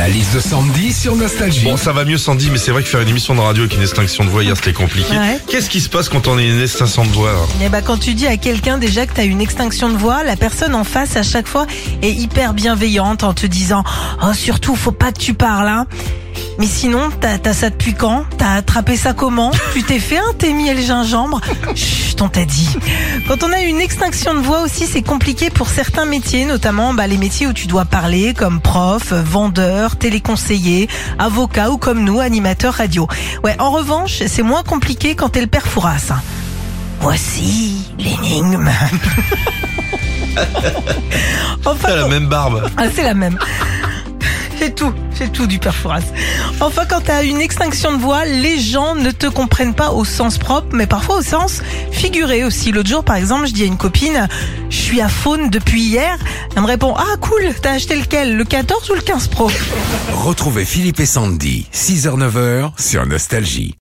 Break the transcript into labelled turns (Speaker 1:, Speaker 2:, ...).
Speaker 1: La liste de Sandy sur Nostalgie.
Speaker 2: Bon, ça va mieux Sandy, mais c'est vrai que faire une émission de radio avec une extinction de voix hier, c'était compliqué.
Speaker 3: Ouais.
Speaker 2: Qu'est-ce qui se passe quand on a une extinction de voix
Speaker 3: Eh ben, quand tu dis à quelqu'un déjà que tu as une extinction de voix, la personne en face à chaque fois est hyper bienveillante en te disant oh, surtout faut pas que tu parles hein. Mais sinon, t'as as ça depuis quand? T'as attrapé ça comment? Tu t'es fait un thé miel gingembre? Chut, on t'a dit. Quand on a une extinction de voix aussi, c'est compliqué pour certains métiers, notamment bah, les métiers où tu dois parler, comme prof, vendeur, téléconseiller, avocat ou comme nous, animateur radio. Ouais, en revanche, c'est moins compliqué quand t'es le père Fouras. Voici l'énigme. enfin,
Speaker 2: T'as la même barbe.
Speaker 3: ah, c'est la même. C'est tout, c'est tout du père Fouras. Enfin, quand t'as une extinction de voix, les gens ne te comprennent pas au sens propre, mais parfois au sens figuré aussi. L'autre jour, par exemple, je dis à une copine, je suis à faune depuis hier. Elle me répond, ah cool, t'as acheté lequel, le 14 ou le 15 Pro?
Speaker 1: Retrouvez Philippe et Sandy, 6h-9h sur Nostalgie.